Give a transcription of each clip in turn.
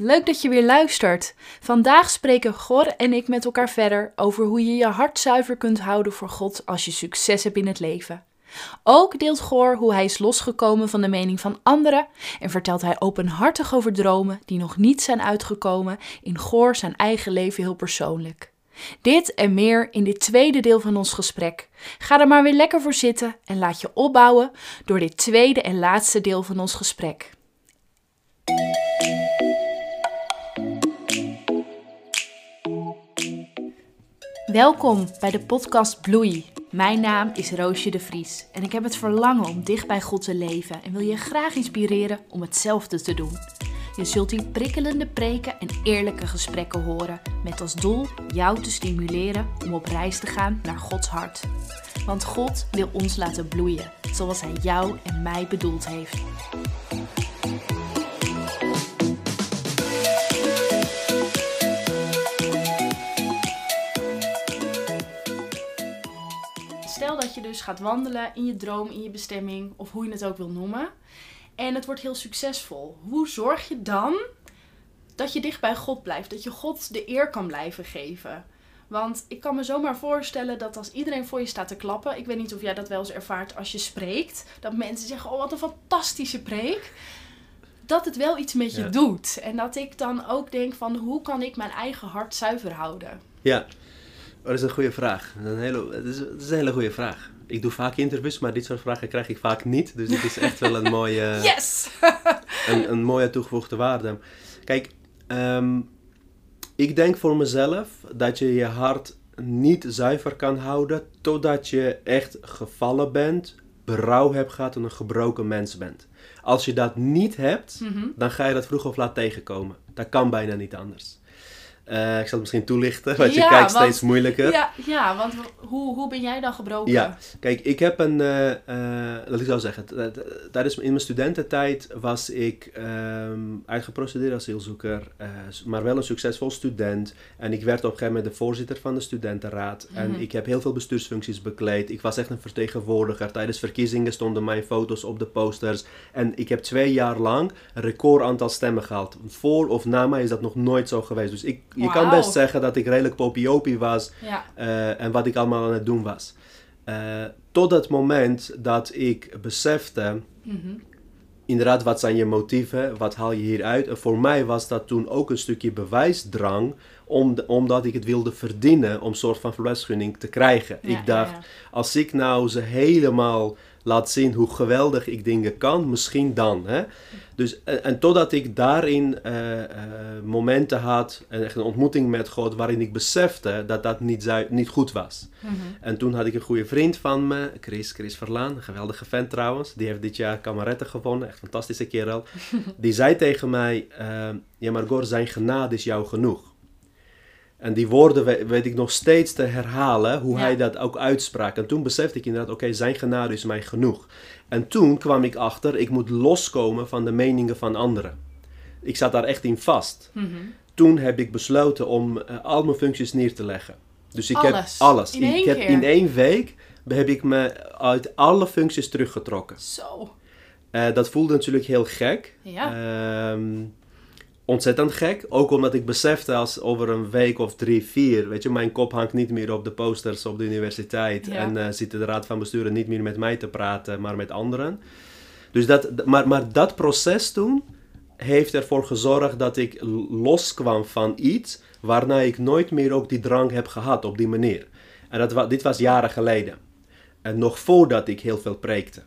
Leuk dat je weer luistert. Vandaag spreken Gor en ik met elkaar verder over hoe je je hart zuiver kunt houden voor God als je succes hebt in het leven. Ook deelt Gor hoe hij is losgekomen van de mening van anderen en vertelt hij openhartig over dromen die nog niet zijn uitgekomen in Gor zijn eigen leven heel persoonlijk. Dit en meer in dit tweede deel van ons gesprek. Ga er maar weer lekker voor zitten en laat je opbouwen door dit tweede en laatste deel van ons gesprek. Welkom bij de podcast Bloei. Mijn naam is Roosje de Vries en ik heb het verlangen om dicht bij God te leven en wil je graag inspireren om hetzelfde te doen. Je zult hier prikkelende preken en eerlijke gesprekken horen, met als doel jou te stimuleren om op reis te gaan naar Gods hart. Want God wil ons laten bloeien, zoals Hij jou en mij bedoeld heeft. Je dus gaat wandelen in je droom, in je bestemming, of hoe je het ook wil noemen. En het wordt heel succesvol. Hoe zorg je dan dat je dicht bij God blijft? Dat je God de eer kan blijven geven? Want ik kan me zomaar voorstellen dat als iedereen voor je staat te klappen, ik weet niet of jij dat wel eens ervaart als je spreekt, dat mensen zeggen: Oh, wat een fantastische preek. Dat het wel iets met je Ja. doet. En dat ik dan ook denk: van hoe kan ik mijn eigen hart zuiver houden? Ja, dat is een goede vraag. Dat is een hele, dat is, dat is een hele goede vraag. Ik doe vaak interviews, maar dit soort vragen krijg ik vaak niet. Dus dit is echt wel een mooie, Yes! een, een mooie toegevoegde waarde. Kijk, ehm, ik denk voor mezelf dat je je hart niet zuiver kan houden totdat je echt gevallen bent, berouw hebt gehad en een gebroken mens bent. Als je dat niet hebt, Mhm. dan ga je dat vroeg of laat tegenkomen. Dat kan bijna niet anders. Eh, ik zal het misschien toelichten, want je kijkt want- steeds moeilijker. Ja, ja want hoe, hoe ben jij dan gebroken? Ja, kijk, ik heb een, eh, eh, laat ik zo zeggen, tijdens in mijn studententijd was ik ehm uitgeprocedeerd asielzoeker, eh, maar wel een succesvol student. En ik werd op een gegeven moment de voorzitter van de studentenraad. En Mhm. ik heb heel veel bestuursfuncties bekleed. Ik was echt een vertegenwoordiger. Tijdens verkiezingen stonden mijn foto's op de posters. En ik heb twee jaar lang een record aantal stemmen gehaald. Voor of na mij is dat nog nooit zo geweest. Dus ik, je kan best zeggen dat ik redelijk popiopie was. Ja. Eh, en wat ik allemaal aan het doen was. Eh, tot het moment dat ik besefte, Mhm. inderdaad, wat zijn je motieven, wat haal je hieruit? En voor mij was dat toen ook een stukje bewijsdrang, om de- omdat ik het wilde verdienen om een soort van verblijfsgunning te krijgen. Ja, ik dacht, ja. als ik nou ze helemaal laat zien hoe geweldig ik dingen kan, misschien dan. Hè? Dus, en, en totdat ik daarin eh, eh, momenten had, en echt een ontmoeting met God, waarin ik besefte dat dat niet, niet goed was. Mhm. En toen had ik een goede vriend van me, Chris, Chris Verlaan, een geweldige vent trouwens. Die heeft dit jaar Kameretten gewonnen, echt een fantastische kerel. Die zei tegen mij, eh, ja maar Gor, zijn genade is jou genoeg. En die woorden we- weet ik nog steeds te herhalen, hoe Ja. hij dat ook uitsprak. En toen besefte ik inderdaad, oké, zijn genade is mij genoeg. En toen kwam ik achter, ik moet loskomen van de meningen van anderen. Ik zat daar echt in vast. Mhm. Toen heb ik besloten om eh, al mijn functies neer te leggen. Dus ik Alles? heb alles. In ik één heb keer? in één week heb ik me uit alle functies teruggetrokken. Zo. Eh, dat voelde natuurlijk heel gek. Ja. Ehm, ontzettend gek. Ook omdat ik besefte als over een week of drie, vier, weet je, mijn kop hangt niet meer op de posters op de universiteit. Ja. En eh zit de raad van bestuur niet meer met mij te praten, maar met anderen. Dus dat, maar, maar dat proces toen heeft ervoor gezorgd dat ik loskwam van iets waarna ik nooit meer ook die drang heb gehad op die manier. En dat, dit was jaren geleden. En nog voordat ik heel veel preekte.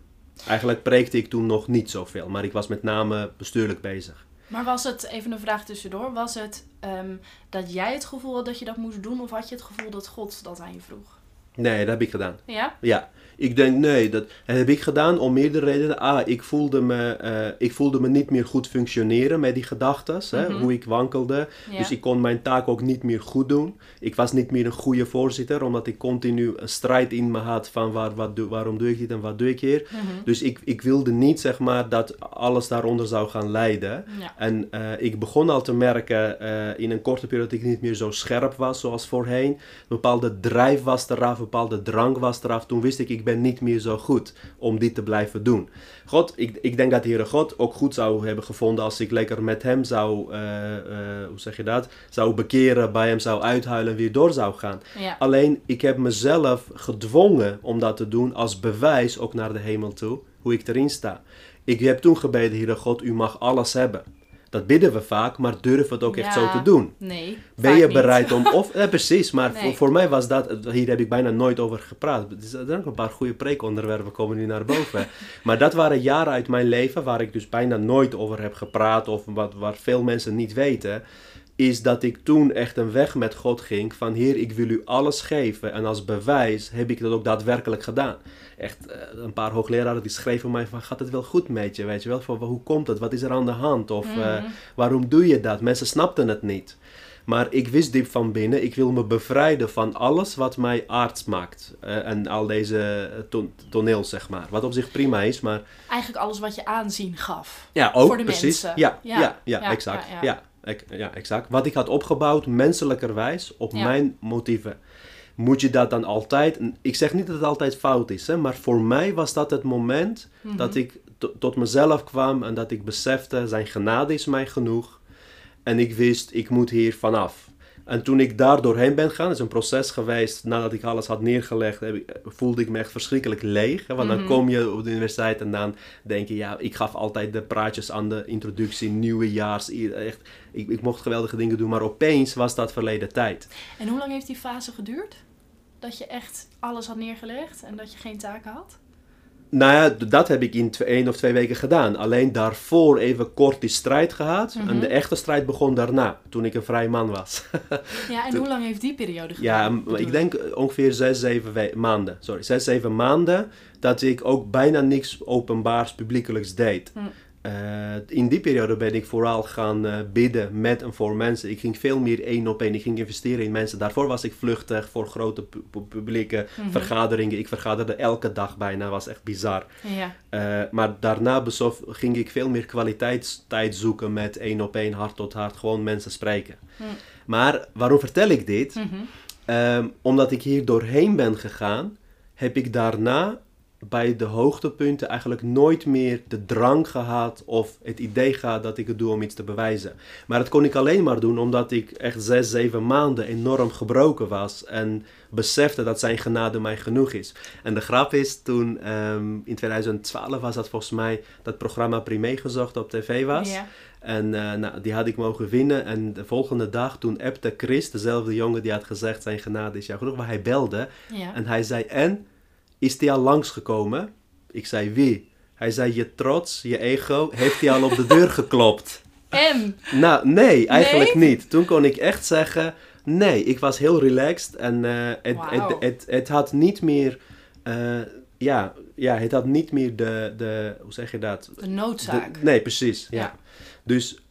Eigenlijk preekte ik toen nog niet zoveel, maar ik was met name bestuurlijk bezig. Maar was het, even een vraag tussendoor, was het ehm, dat jij het gevoel had dat je dat moest doen of had je het gevoel dat God dat aan je vroeg? Nee, dat heb ik gedaan. Ja? Ja, ik denk nee, dat, heb ik gedaan om meerdere redenen. A, ik voelde me, eh, ik voelde me niet meer goed functioneren met die gedachten, Mhm. hoe ik wankelde. Ja. Dus ik kon mijn taak ook niet meer goed doen. Ik was niet meer een goede voorzitter, omdat ik continu een strijd in me had van waar, wat doe, waarom doe ik dit en wat doe ik hier. Mhm. Dus ik, ik wilde niet zeg maar dat alles daaronder zou gaan leiden. Ja. En eh, ik begon al te merken eh, in een korte periode dat ik niet meer zo scherp was zoals voorheen. Een bepaalde drijf was eraf een bepaalde drang was eraf. Toen wist ik, ik ben niet meer zo goed om dit te blijven doen. God, ik, ik denk dat de Heere God ook goed zou hebben gevonden als ik lekker met hem zou, eh, eh, hoe zeg je dat, zou bekeren, bij hem zou uithuilen en weer door zou gaan. Ja. Alleen, ik heb mezelf gedwongen om dat te doen als bewijs ook naar de hemel toe, hoe ik erin sta. Ik heb toen gebeden, Heere God, u mag alles hebben. Dat bidden we vaak, maar durven het ook echt zo te doen. Nee. Ben je niet. bereid om, of, precies, maar Nee. voor, voor mij was dat, hier heb ik bijna nooit over gepraat. Er zijn ook een paar goede preekonderwerpen komen nu naar boven. maar dat waren jaren uit mijn leven waar ik dus bijna nooit over heb gepraat, of wat, waar veel mensen niet weten, is dat ik toen echt een weg met God ging van Heer, ik wil u alles geven en als bewijs heb ik dat ook daadwerkelijk gedaan. Echt, eh, een paar hoogleraren die schreven mij van, gaat het wel goed met je, weet je wel, van, hoe komt het, wat is er aan de hand, of eh, Mhm. waarom doe je dat? Mensen snapten het niet. Maar ik wist diep van binnen, ik wil me bevrijden van alles wat mij aards maakt. Eh, en al deze ton- toneel, zeg maar. Wat op zich prima is, maar Eigenlijk alles wat je aanzien gaf. ja, ook Voor de precies. mensen. Ja, Ja. ja, ja, Ja, exact. ja, Ja, exact. Wat ik had opgebouwd, menselijkerwijs, op Ja. mijn motieven. Moet je dat dan altijd... Ik zeg niet dat het altijd fout is, hè, maar voor mij was dat het moment Mhm. dat ik to- tot mezelf kwam en dat ik besefte, zijn genade is mij genoeg. En ik wist, ik moet hier vanaf. En toen ik daar doorheen ben gegaan, is een proces geweest, nadat ik alles had neergelegd, heb ik, voelde ik me echt verschrikkelijk leeg. hè. Want dan Mhm. kom je op de universiteit en dan denk je, ja, ik gaf altijd de praatjes aan de introductie, nieuwejaars, echt, ik, ik mocht geweldige dingen doen, maar opeens was dat verleden tijd. En hoe lang heeft die fase geduurd? Dat je echt alles had neergelegd en dat je geen taken had? Nou ja, dat heb ik in twee, één of twee weken gedaan. Alleen daarvoor even kort die strijd gehad. Mhm. En de echte strijd begon daarna, toen ik een vrij man was. Ja, en hoe lang heeft die periode gedaan? Ja, ik denk eh, ongeveer zes, zeven maanden. Sorry, zes, zeven maanden dat ik ook bijna niks openbaars publiekelijks deed. Hm. Eh, in die periode ben ik vooral gaan eh, bidden met en voor mensen. Ik ging veel meer één op één. Ik ging investeren in mensen. Daarvoor was ik vluchtig voor grote pu- pu- publieke Mhm. vergaderingen. Ik vergaderde elke dag bijna. was echt bizar. Ja. Eh, maar daarna besof, ging ik veel meer kwaliteitstijd zoeken met één op één, hart tot hart, gewoon mensen spreken. Hm. Maar waarom vertel ik dit? Mhm. Ehm, omdat ik hier doorheen ben gegaan, heb ik daarna bij de hoogtepunten eigenlijk nooit meer de drang gehad of het idee gehad dat ik het doe om iets te bewijzen. Maar dat kon ik alleen maar doen omdat ik echt zes, zeven maanden enorm gebroken was en besefte dat zijn genade mij genoeg is. En de grap is, toen ehm, in 2012 was dat volgens mij dat programma Primé gezocht op tv was. Ja. En eh, nou, die had ik mogen winnen. En de volgende dag, toen appte Chris, dezelfde jongen die had gezegd zijn genade is jou genoeg, maar hij belde. Ja. En hij zei, en? Is die al langsgekomen? Ik zei, wie? Hij zei, je trots, je ego, heeft hij al op de deur geklopt? En? Nou, nee, eigenlijk Nee? niet. Toen kon ik echt zeggen, nee, ik was heel relaxed. En eh, het, het, het, het had niet meer, eh, ja, ja, het had niet meer de, de hoe zeg je dat? De noodzaak. De- nee, precies. Ja. Ja. Dus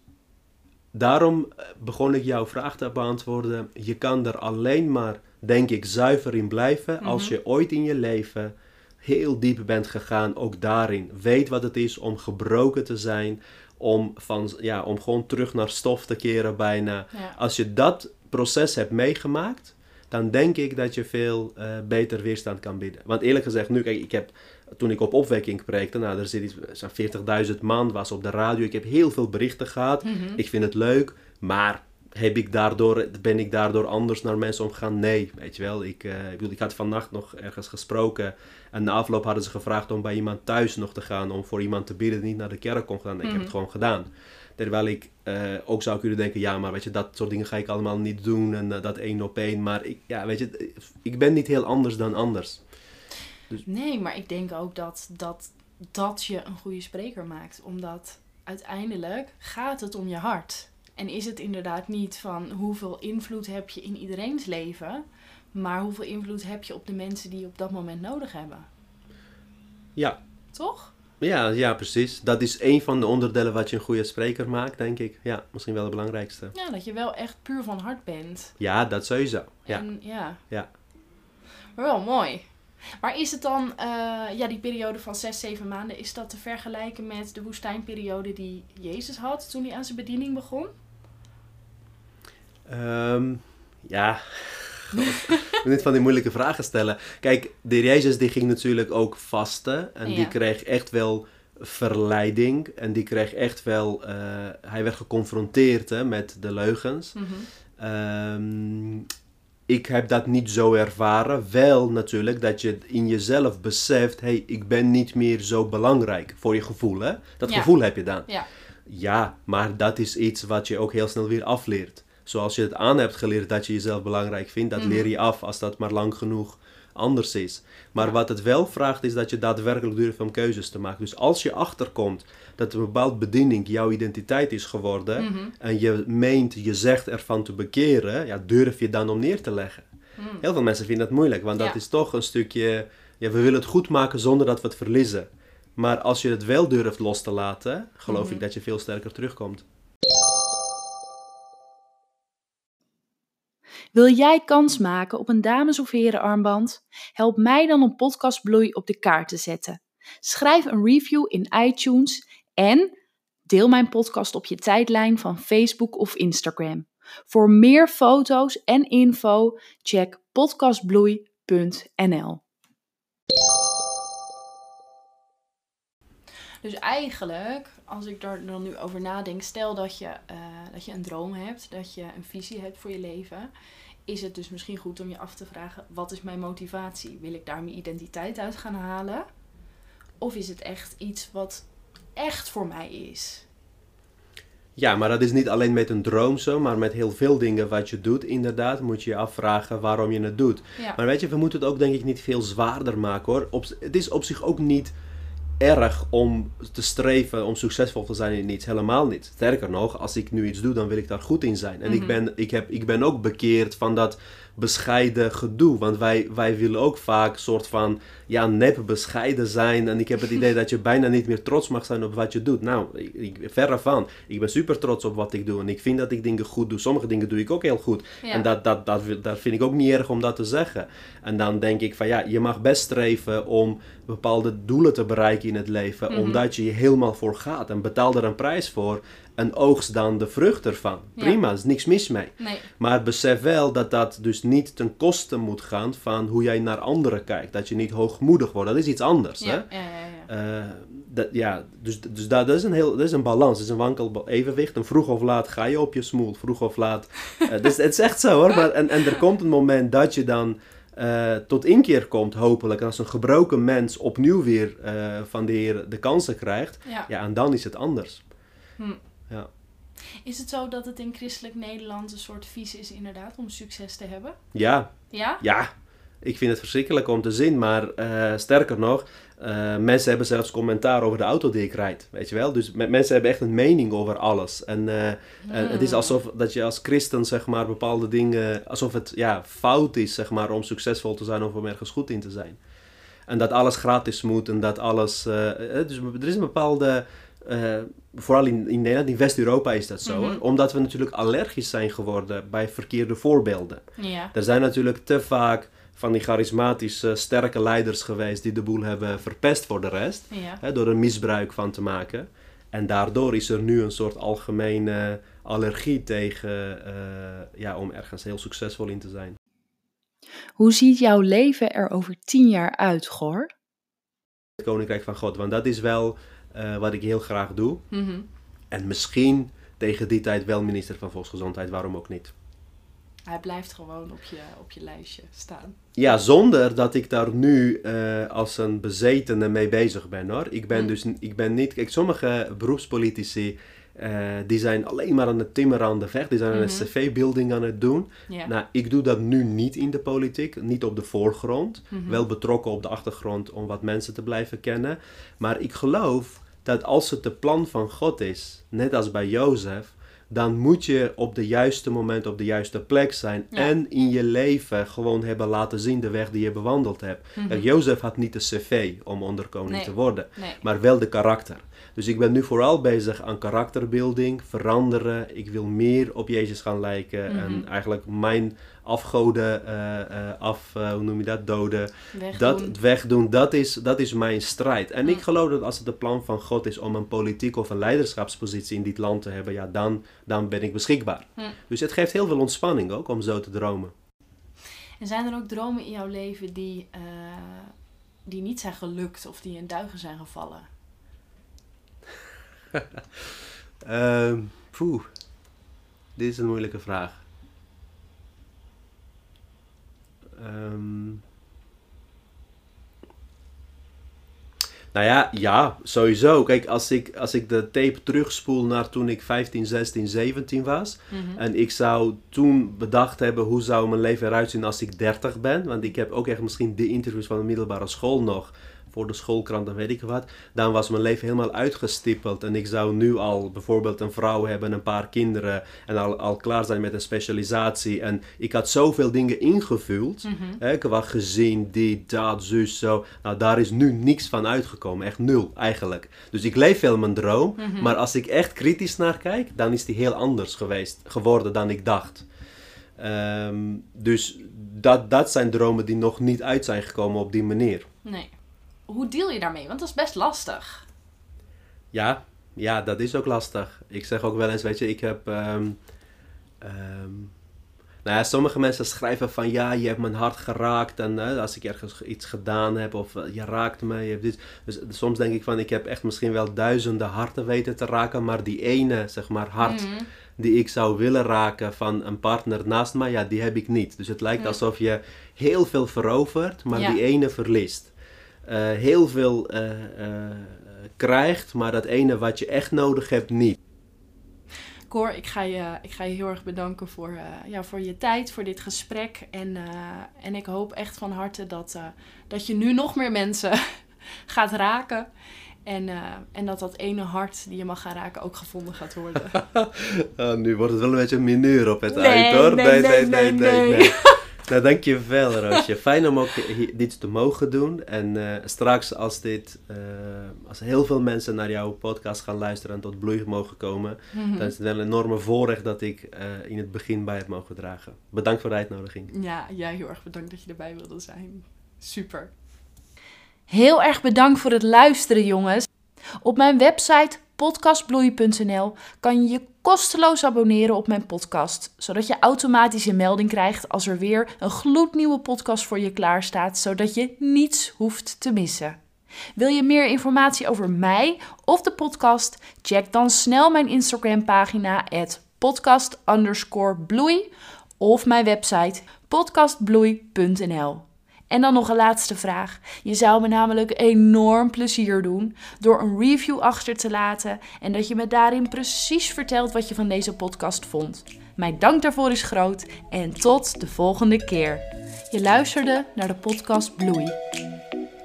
daarom eh, begon ik jouw vraag te beantwoorden. Je kan er alleen maar, denk ik, zuiver in blijven als Mhm. je ooit in je leven heel diep bent gegaan, ook daarin. Weet wat het is om gebroken te zijn, om, van, ja, om gewoon terug naar stof te keren bijna. Ja. Als je dat proces hebt meegemaakt, dan denk ik dat je veel eh, beter weerstand kan bieden. Want eerlijk gezegd, nu, kijk, ik heb, toen ik op opwekking preekte, nou, er zit iets, zo'n 40.000 man, was op de radio, ik heb heel veel berichten gehad. Mhm. Ik vind het leuk, maar heb ik daardoor, ben ik daardoor anders naar mensen omgegaan? Nee, weet je wel. Ik, eh, ik, bedoel, ik had vannacht nog ergens gesproken en na afloop hadden ze gevraagd om bij iemand thuis nog te gaan, om voor iemand te bidden die niet naar de kerk kon gaan. Ik heb Mhm. het gewoon gedaan. Terwijl ik eh, ook zou kunnen denken, ja, maar weet je, dat soort dingen ga ik allemaal niet doen en eh, dat één op één. Maar ik, ja, weet je, ik ben niet heel anders dan anders. Nee, maar ik denk ook dat, dat dat je een goede spreker maakt. Omdat uiteindelijk gaat het om je hart. En is het inderdaad niet van hoeveel invloed heb je in iedereen's leven, maar hoeveel invloed heb je op de mensen die je op dat moment nodig hebben. Ja, Toch? ja, ja, precies. Dat is een van de onderdelen wat je een goede spreker maakt, denk ik. Ja, misschien wel het belangrijkste. Ja, dat je wel echt puur van hart bent. Ja, dat sowieso. Ja. En ja. Ja. Maar wel mooi. Maar is het dan, eh, ja, die periode van zes, zeven maanden, is dat te vergelijken met de woestijnperiode die Jezus had toen hij aan zijn bediening begon? Ehm, ja, niet van die moeilijke vragen stellen. Kijk, de Jezus die ging natuurlijk ook vasten. En die kreeg echt wel verleiding. En die kreeg echt wel... eh, hij werd geconfronteerd hè, met de leugens. Mhm. Ehm, ik heb dat niet zo ervaren. Wel natuurlijk dat je in jezelf beseft... hey, ik ben niet meer zo belangrijk voor je gevoel. Hè? Dat Ja. gevoel heb je dan. Ja. Ja, maar dat is iets wat je ook heel snel weer afleert. Zoals je het aan hebt geleerd dat je jezelf belangrijk vindt, dat Mhm. leer je af als dat maar lang genoeg anders is. Maar Ja. wat het wel vraagt is dat je daadwerkelijk durft om keuzes te maken. Dus als je achterkomt dat een bepaald bediening jouw identiteit is geworden Mhm. en je meent, je zegt ervan te bekeren, ja, durf je dan om neer te leggen. Mm. Heel veel mensen vinden dat moeilijk, want dat is toch een stukje, ja, we willen het goed maken zonder dat we het verliezen. Maar als je het wel durft los te laten, geloof Mhm. ik dat je veel sterker terugkomt. Wil jij kans maken op een dames- of herenarmband? Help mij dan om Podcast Bloei op de kaart te zetten. Schrijf een review in iTunes en deel mijn podcast op je tijdlijn van Facebook of Instagram. Voor meer foto's en info check podcastbloei.nl. Dus eigenlijk, als ik daar dan nu over nadenk, stel dat je, eh, dat je een droom hebt, dat je een visie hebt voor je leven, is het dus misschien goed om je af te vragen: wat is mijn motivatie? Wil ik daar mijn identiteit uit gaan halen? Of is het echt iets wat echt voor mij is? Ja, maar dat is niet alleen met een droom zo, maar met heel veel dingen wat je doet, inderdaad, moet je je afvragen waarom je het doet. Ja. Maar weet je, we moeten het ook denk ik niet veel zwaarder maken hoor. Op, het is op zich ook niet erg om te streven om succesvol te zijn in iets. Helemaal niet. Sterker nog, als ik nu iets doe, dan wil ik daar goed in zijn. En ik, Mhm. ben, ik, heb, ik ben ook bekeerd van dat bescheiden gedoe. Want wij, wij willen ook vaak soort van ja, nep bescheiden zijn. En ik heb het idee dat je bijna niet meer trots mag zijn op wat je doet. Nou, ik, ik, verre van. Ik ben super trots op wat ik doe. En ik vind dat ik dingen goed doe. Sommige dingen doe ik ook heel goed. Ja. En dat, dat, dat vind ik ook niet erg om dat te zeggen. En dan denk ik van ja, je mag best streven om bepaalde doelen te bereiken in het leven. Mhm. Omdat je je helemaal voor gaat. En betaal er een prijs voor. En oogst dan de vrucht ervan. Prima, er is niks mis mee. Nee. Maar besef wel dat dat dus niet ten koste moet gaan van hoe jij naar anderen kijkt. Dat je niet hoogmoedig wordt. Dat is iets anders. Hè? Ja, ja, ja. ja. Eh, dat, ja, dus, dus dat, dat is een heel, dat is een balans, dat is een wankel evenwicht. En vroeg of laat ga je op je smoel, vroeg of laat. Eh, dus het is echt zo hoor. Maar, en, en er komt een moment dat je dan eh, tot inkeer komt, hopelijk. En als een gebroken mens opnieuw weer van de Heer de kansen krijgt. ja. Ja, en dan is het anders. Hm. Ja. Is het zo dat het in christelijk Nederland een soort vies is inderdaad om succes te hebben? Ja, Ja? ja. Ik vind het verschrikkelijk om te zien, maar eh, sterker nog, eh, mensen hebben zelfs commentaar over de auto die ik rijd, weet je wel. Dus me- mensen hebben echt een mening over alles. En eh, En het is alsof dat je als christen, zeg maar, bepaalde dingen, alsof het ja, fout is, zeg maar, om succesvol te zijn of om ergens goed in te zijn. En dat alles gratis moet en dat alles. dus er is een bepaalde. Eh, vooral in, in Nederland, in West-Europa is dat zo. Mhm. Omdat we natuurlijk allergisch zijn geworden bij verkeerde voorbeelden. Ja. Er zijn natuurlijk te vaak van die charismatische, sterke leiders geweest die de boel hebben verpest voor de rest Ja. hè, door er misbruik van te maken. En daardoor is er nu een soort algemene allergie tegen, eh, ja, om ergens heel succesvol in te zijn. Hoe ziet jouw leven er over tien jaar uit, Gor? Het Koninkrijk van God, want dat is wel eh, wat ik heel graag doe. Mhm. En misschien tegen die tijd wel minister van Volksgezondheid, waarom ook niet. Hij blijft gewoon op je, op je lijstje staan. Ja, zonder dat ik daar nu eh, als een bezetene mee bezig ben hoor. Ik ben Mm. dus ik ben niet. Kijk, sommige beroepspolitici eh, die zijn alleen maar aan het timmeren aan de vecht. Die zijn aan een Mhm. cv-building aan het doen. Nou, ik doe dat nu niet in de politiek, niet op de voorgrond. Mhm. Wel betrokken op de achtergrond om wat mensen te blijven kennen. Maar ik geloof dat als het de plan van God is, net als bij Jozef, dan moet je op de juiste moment op de juiste plek zijn. Ja. En in je leven gewoon hebben laten zien de weg die je bewandeld hebt. Kijk, Jozef had niet de cv om onderkoning Nee. te worden, Nee. maar wel de karakter. Dus ik ben nu vooral bezig aan karakterbeelding, veranderen. Ik wil meer op Jezus gaan lijken. Mhm. En eigenlijk mijn afgoden eh, eh, af, eh, hoe noem je dat, doden. Wegdoen. Dat wegdoen, dat is, dat is mijn strijd. En Mm. ik geloof dat als het de plan van God is om een politiek of een leiderschapspositie in dit land te hebben, ja, dan, dan ben ik beschikbaar. Mm. Dus het geeft heel veel ontspanning ook om zo te dromen. En zijn er ook dromen in jouw leven die, die niet zijn gelukt of die in duigen zijn gevallen? Poeh, dit is een moeilijke vraag. Ehm nou ja, ja, sowieso. Kijk, als ik, als ik de tape terugspoel naar toen ik 15, 16, 17 was. En ik zou toen bedacht hebben hoe zou mijn leven eruit zien als ik 30 ben. Want ik heb ook echt misschien de interviews van de middelbare school nog voor de schoolkrant en weet ik wat. Dan was mijn leven helemaal uitgestippeld. En ik zou nu al bijvoorbeeld een vrouw hebben, een paar kinderen. En al, al klaar zijn met een specialisatie. En ik had zoveel dingen ingevuld. hè, qua gezin, die, dat, zus, zo. Nou, daar is nu niks van uitgekomen. Echt nul, eigenlijk. Dus ik leef wel mijn droom. Maar als ik echt kritisch naar kijk, dan is die heel anders geweest, geworden dan ik dacht. Ehm, dus dat, dat zijn dromen die nog niet uit zijn gekomen op die manier. Nee. Hoe deal je daarmee? Want dat is best lastig. Ja, ja, dat is ook lastig. Ik zeg ook wel eens, weet je, ik heb. ehm, ehm, nou ja, sommige mensen schrijven van ja, je hebt mijn hart geraakt. En eh, als ik ergens iets gedaan heb, of eh, je raakt me, je hebt dit. Dus soms denk ik van, ik heb echt misschien wel duizenden harten weten te raken. Maar die ene, zeg maar, hart Mhm. die ik zou willen raken van een partner naast mij, ja, die heb ik niet. Dus het lijkt alsof je heel veel verovert, maar Ja. die ene verliest. Eh, heel veel eh, eh, krijgt, maar dat ene wat je echt nodig hebt, niet. Cor, ik ga je, ik ga je heel erg bedanken voor, ja, voor je tijd, voor dit gesprek. En, en ik hoop echt van harte dat, dat je nu nog meer mensen gaat raken. En, en dat dat ene hart die je mag gaan raken ook gevonden gaat worden. Ah, nu wordt het wel een beetje een mineur op het Nee, eind hoor. nee, nee, nee, nee. Nou, dankjewel Roosje. Fijn om ook dit te mogen doen. En eh, straks als dit, eh, als heel veel mensen naar jouw podcast gaan luisteren en tot bloei mogen komen, Mhm. dan is het wel een enorme voorrecht dat ik eh, in het begin bij heb mogen dragen. Bedankt voor de uitnodiging. Ja, jij heel erg bedankt dat je erbij wilde zijn. Super. Heel erg bedankt voor het luisteren, jongens. Op mijn website podcastbloei.nl kan je je kosteloos abonneren op mijn podcast, zodat je automatisch een melding krijgt als er weer een gloednieuwe podcast voor je klaar staat, zodat je niets hoeft te missen. Wil je meer informatie over mij of de podcast? Check dan snel mijn Instagram pagina podcast bloei of mijn website podcastbloei.nl. En dan nog een laatste vraag. Je zou me namelijk enorm plezier doen door een review achter te laten en dat je me daarin precies vertelt wat je van deze podcast vond. Mijn dank daarvoor is groot en tot de volgende keer. Je luisterde naar de podcast Bloei.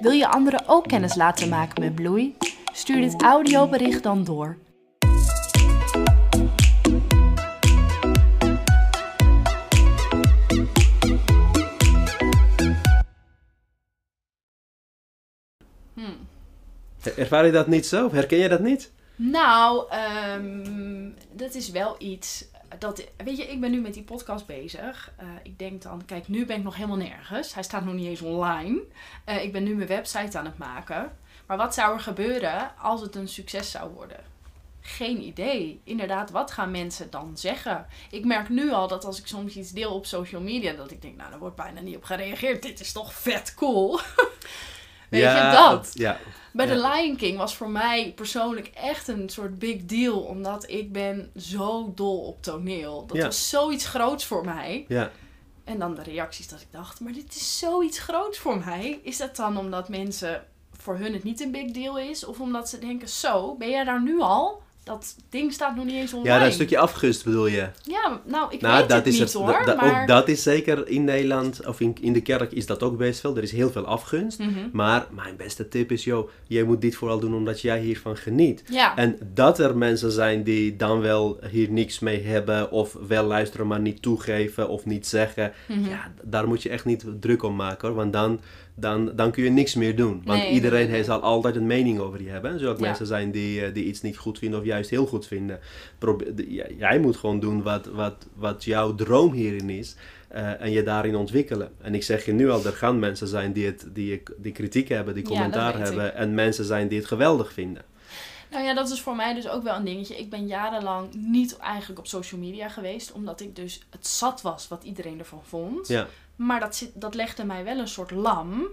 Wil je anderen ook kennis laten maken met Bloei? Stuur dit audiobericht dan door. Ervaar je dat niet zo? Herken je dat niet? Nou, ehm, dat is wel iets. Dat, weet je, ik ben nu met die podcast bezig. Eh, ik denk dan, kijk, nu ben ik nog helemaal nergens. Hij staat nog niet eens online. Eh, ik ben nu mijn website aan het maken. Maar wat zou er gebeuren als het een succes zou worden? Geen idee. Inderdaad, wat gaan mensen dan zeggen? Ik merk nu al dat als ik soms iets deel op social media, dat ik denk, nou, daar wordt bijna niet op gereageerd. Dit is toch vet cool. Weet je dat? Ja. Bij The Ja. Lion King was voor mij persoonlijk echt een soort big deal. Omdat ik ben zo dol op toneel. Dat Ja. was zoiets groots voor mij. Ja. En dan de reacties dat ik dacht, maar dit is zoiets groots voor mij. Is dat dan omdat mensen voor hun het niet een big deal is? Of omdat ze denken, zo, ben jij daar nu al? Dat ding staat nog niet eens online. ja, dat stukje afgunst bedoel je? Ja, nou, ik Nou, weet dat het is niet het. hoor. da- maar... Ook dat is zeker in Nederland, of in, in de kerk is dat ook best veel. Er is heel veel afgunst. Mhm. Maar mijn beste tip is, joh, jij moet dit vooral doen omdat jij hiervan geniet. Ja, En dat er mensen zijn die dan wel hier niks mee hebben, of wel luisteren maar niet toegeven of niet zeggen, Mhm. ja, daar moet je echt niet druk om maken hoor, want dan, dan, dan kun je niks meer doen. Want Nee, iedereen nee, nee. zal altijd een mening over je hebben. Er zullen ook Ja. mensen zijn die, eh, die iets niet goed vinden of juist heel goed vinden. Probe- jij moet gewoon doen wat, wat, wat jouw droom hierin is. eh, en je daarin ontwikkelen. En ik zeg je nu al, er gaan mensen zijn die, het, die, die kritiek hebben, die commentaar hebben. En mensen zijn die het geweldig vinden. Nou ja, dat is voor mij dus ook wel een dingetje. Ik ben jarenlang niet eigenlijk op social media geweest, omdat ik dus het zat was wat iedereen ervan vond. Ja. Maar dat, zit, dat legde mij wel een soort lam.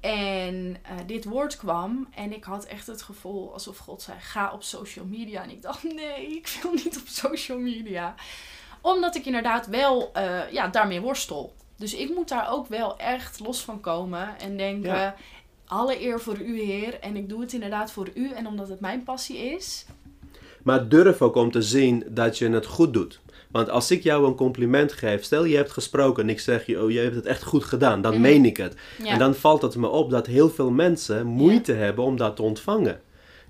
En eh, dit woord kwam en ik had echt het gevoel alsof God zei: ga op social media. En ik dacht: nee, ik wil niet op social media. Omdat ik inderdaad wel eh, ja, daarmee worstel. Dus ik moet daar ook wel echt los van komen en denken: Ja. alle eer voor u, Heer. En ik doe het inderdaad voor u en omdat het mijn passie is. Maar durf ook om te zien dat je het goed doet. Want als ik jou een compliment geef, stel je hebt gesproken en ik zeg je, oh je hebt het echt goed gedaan, dan Mhm. meen ik het. Ja. En dan valt het me op dat heel veel mensen moeite hebben om dat te ontvangen.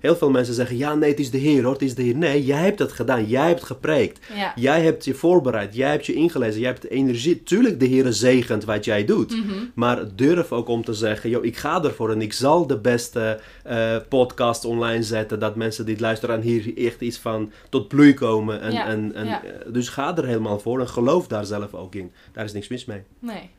Heel veel mensen zeggen, ja nee, het is de Heer hoor, het is de Heer. Nee, jij hebt het gedaan, jij hebt gepreekt. Ja. Jij hebt je voorbereid, jij hebt je ingelezen, jij hebt de energie. Tuurlijk, de Heer zegent wat jij doet. Mhm. Maar durf ook om te zeggen, joh, ik ga ervoor en ik zal de beste eh, podcast online zetten. Dat mensen dit luisteren en hier echt iets van tot bloei komen. En, Ja, en, en, ja. eh, dus ga er helemaal voor en geloof daar zelf ook in. Daar is niks mis mee. Nee.